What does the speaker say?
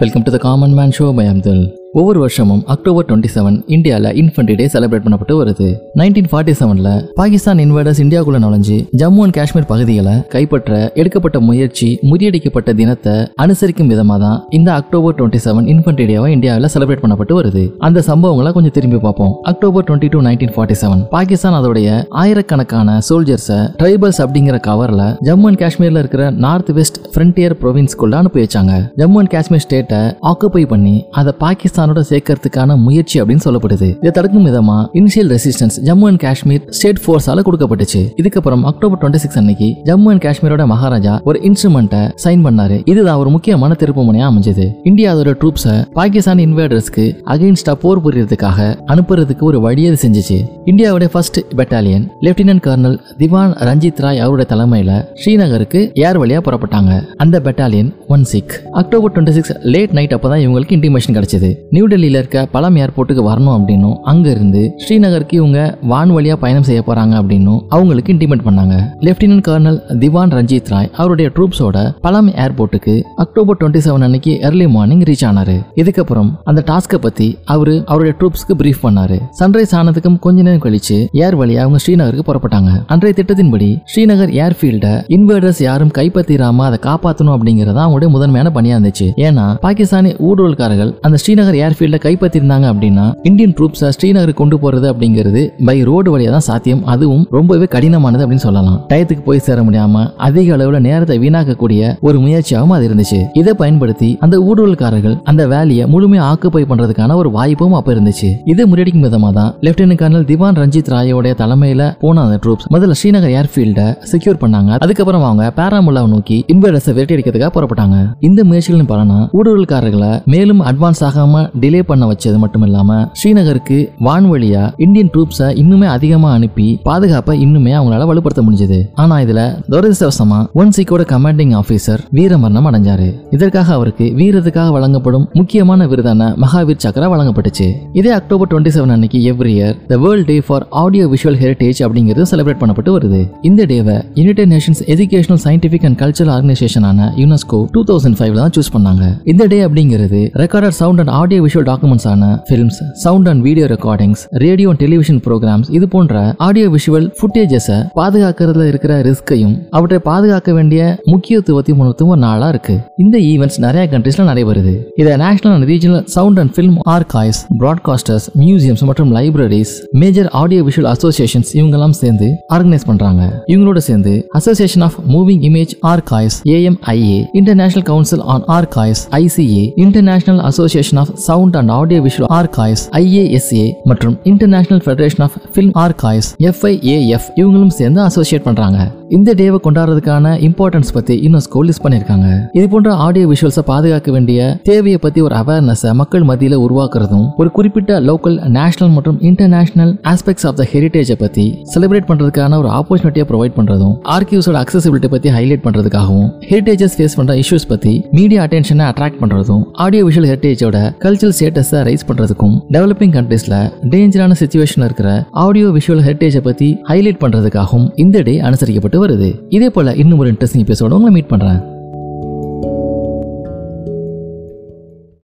Welcome to the common man show by Abdul ஒவ்வொரு வருஷமும் October twenty seven இந்தியாவில் infantry day celebrate பண்ணப்பட்டு வருது. நைன்டீன் ஃபார்ட்டி செவனில் பாகிஸ்தான் இன்வேடர்ஸ் இந்தியாவுக்குள்ள நுழைஞ்சு ஜம்மு அண்ட் காஷ்மீர் பகுதிகளை கைப்பற்ற எடுக்கப்பட்ட முயற்சி முறியடிக்கப்பட்ட தினத்தை அனுசரிக்கும் விதமாக தான் இந்த அக்டோபர் டுவெண்ட்டி செவன் இன்ஃபென்ட்ரி டேவாக இந்தியாவில் செலிப்ரேட் பண்ணப்பட்டு வருது. அந்த சம்பவங்களை கொஞ்சம் திரும்பி பார்ப்போம். October twenty two nineteen forty seven Pakistan அதோடைய ஆயிரக்கணக்கான சோல்ஜர்ஸை ட்ரைபல்ஸ் அப்படிங்கிற கவரில் ஜம்மு அண்ட் காஷ்மீரில் இருக்கிற நார்த் வெஸ்ட் ஃப்ரண்டியர் ப்ரொவின்ஸ்குள்ள அனுப்பி வச்சாங்க. ஜம்மு அண்ட் காஷ்மீர் ஸ்டேட்டை ஆக்குபை பண்ணி அதை பாகிஸ்தான் பாகிஸ்தானோட சேர்க்கறதுக்கான முயற்சி அப்படின்னு சொல்லப்படுது. இதை தடுக்கும் விதமா initial resistance Jammu and Kashmir state ஃபோர்ஸால கொடுக்கப்பட்டுச்சு. இதுக்கப்புறம் அக்டோபர் டுவெண்ட்டி சிக்ஸ் அன்னைக்கு ஜம்மு அண்ட் காஷ்மீரோட மகாராஜா ஒரு இன்ஸ்ட்ருமெண்ட்டை சைன் பண்ணாரு. இதுதான் ஒரு முக்கியமான திருப்புமுனையா அமைஞ்சது. இந்தியா அதோட ட்ரூப்ஸை பாகிஸ்தான் இன்வேடர்ஸ்க்கு அகைன்ஸ்டா போர் புரியறதுக்காக அனுப்புறதுக்கு ஒரு வழியை செஞ்சுச்சு. இந்தியாவுடைய first battalion lieutenant colonel Dewan Ranjit Rai அவருடைய தலைமையில ஸ்ரீநகருக்கு ஏர் வழியா புறப்பட்டாங்க. அந்த battalion one Sikh October twenty six late night அப்பதான் இவங்களுக்கு இன்டிமேஷன் கிடைச்சது. நியூ டெல்லியில இருக்க பலம் ஏர்போர்ட்டுக்கு வரணும் அப்படின்னும் அங்கேருந்து ஸ்ரீநகருக்கு இவங்க வான் வழியா பயணம் செய்ய போறாங்க அப்படின்னும் அவங்களுக்கு இன்டிமேட் பண்ணாங்க. லெப்டினன்ட் கர்னல் திவான் ரஞ்சித் ராய் அவருடைய ட்ரூப்ஸோட பலம் ஏர்போர்ட்டுக்கு அக்டோபர் டுவெண்ட்டி செவன் அன்னைக்கு ஏர்லி மார்னிங் ரீச் ஆனாரு. இதுக்கப்புறம் அந்த டாஸ்கை பற்றி அவர் அவருடைய ட்ரூப்ஸ்க்கு பிரீஃப் பண்ணார். சன்ரைஸ் ஆனதுக்கும் கொஞ்ச நேரம் கழிச்சு ஏர் வழியாக அவங்க ஸ்ரீநகருக்கு புறப்பட்டாங்க. அன்றைய திட்டத்தின்படி ஸ்ரீநகர் ஏர்ஃபீல்டை இன்வேர்டர்ஸ் யாரும் கைப்பற்றிராம அதை காப்பாற்றணும் அப்படிங்கறத அவங்களுடைய முதன்மையான பணியா இருந்துச்சு. ஏன்னா பாகிஸ்தானி ஊடுருவல்காரர்கள் அந்த ஸ்ரீநகர் ஏர்ஃபீல்டை கைப்பற்றிருந்தாங்க அப்படின்னா இந்தியன் ட்ரூப்ஸை ஸ்ரீநகருக்கு கொண்டு போறது அப்படிங்கிறது பை ரோடு வழியாக தான் சாத்தியம். அதுவும் ரொம்பவே கடினமானது அப்படின்னு சொல்லலாம். டயத்துக்கு போய் சேர முடியாம அதிக அளவுல நேரத்தை வீணாக்கக்கூடிய ஒரு முயற்சியாகவும் அது இருந்துச்சு. இதை பயன்படுத்தி அந்த ஊடுருவல்காரர்கள் அந்த வேலையை முழுமையா ஆக்குப்பை பண்றதுக்கான ஒரு வாய்ப்பும் அப்ப இருந்துச்சு. இதை முறியடிக்கும் விதமா தான் லெப்டினன்ட் கர்னல் திவான் ரஞ்சித் ராயோடைய தலைமையில போன அந்த ட்ரூப்ஸ் முதல்ல ஸ்ரீநகர் ஏர்ஃபீல்டை செக்யூர் பண்ணாங்க. அதுக்கப்புறம் அவங்க பேராமுல்லாவை நோக்கி இன்வேடர்ஸை விரட்டி அடிக்கிறதுக்காக புறப்பட்டாங்க. இந்த முயற்சிகளின் பலனா ஊடுருவல்காரர்களை மேலும் அட்வான்ஸ் ஆகாம டிலே பண்ண வச்சது மட்டும் இல்லாம ஸ்ரீநகருக்கு வான்வழியா இந்தியன் ட்ரூப்ஸை இன்னுமே அதிகமா அனுப்பி பாதுகாப்பை இன்னுமே அவங்களால வலுப்படுத்த முடிஞ்சது. ஆனா இதுல துரதிருஷ்டவசமா ஒன் சிக்கோட கமாண்டிங் ஆபீசர் வீரமரணம் அடைஞ்சாரு. இதற்காக அவருக்கு வீரத்துக்காக வழங்கப்படும் முக்கியமான விருதான மகாவீர் சக்கரா வழங்கப்பட்டுச்சு. இதே அக்டோபர் டுவெண்ட்டி செவன் அன்னைக்கு every year the world day for audio visual heritage அப்படிங்கிறது செலிப்ரேட் பண்ணப்பட்டு வருது. இந்த டேவை United Nations educational scientific and cultural ஆர்கனைசேஷனான UNESCO two thousand ஃபைவ்ல தான் சூஸ் பண்ணாங்க. இந்த டே அப்படிங்கிறது recorded sound and audio visual documents ஆன films sound and video recordings radio and television programs இது போன்ற ஆடியோ விஷுவல் ஃபுட்டேஜஸை பாதுகாக்கிறதுல இருக்கிற ரிஸ்கையும் அவற்றை பாதுகாக்க வேண்டிய முக்கியத்துவத்தையும் உணர்த்தும் ஒரு நாளா இருக்கு. இந்த ஈவெண்ட்ஸ் நிறைய கண்ட்ரீஸ்ல நடைபெறுது. இதை national and regional sound and film archives broadcasters museums மற்றும் libraries major audio visual associations இவங்கெல்லாம் சேர்ந்து ஆர்கனைஸ் பண்றாங்க. இவங்களோட சேர்ந்து association of moving image archives AMIA international council on archives ICA international association of sound and audio visual archives IASA மற்றும் international federation of film archives FIAF இவங்களும் சேர்ந்து associate பண்றாங்க. இந்த டேவை கொண்டாடுறதுக்கான இம்பார்ட்டன்ஸ் பத்தி யுனெஸ்கோ லிஸ்ட் பண்ணியிருக்காங்க. இது போன்ற ஆடியோ விஷுவல்ஸை பாதுகாக்க வேண்டிய தேவையை பத்தி ஒரு அவேர்னஸை மக்கள் மத்தியில் உருவாக்குறதும் ஒரு குறிப்பிட்ட லோக்கல் நேஷனல் மற்றும் இன்டர்நேஷனல் ஆஸ்பெக்ட்ஸ் ஆஃப் த ஹெரிட்டேஜை பத்தி செலிப்ரேட் பண்றதுக்கான ஒரு ஆப்பர்ச்சுனிட்டியை ப்ரொவைட் பண்றதும் ஆர்கியூஸோட அக்சசிபிலிட்டி பத்தி ஹைலைட் பண்றதுக்காகவும் ஹெரிட்டேஜஸ் ஃபேஸ் பண்ற இஷ்யூஸ் பத்தி மீடியா அட்டென்ஷனை அட்ராக்ட் பண்றதும் ஆடியோ விஷுவல் ஹெரிட்டேஜோட கல்ச்சரல் ஸ்டேட்டஸை ரைஸ் பண்றதுக்கும் டெவலப்பிங் கண்ட்ரீஸ்ல டேஞ்சரான சுச்சுவேஷன் இருக்கிற ஆடியோ விஷுவல் ஹெரிட்டேஜை பத்தி ஹைலைட் பண்றதுக்காகவும் இந்த டே அனுசரிக்கப்பட்டு வருது. இதே போல இன்னும் ஒரு இன்ட்ரெஸ்டிங் எபிசோட உங்களை மீட் பண்றேன்.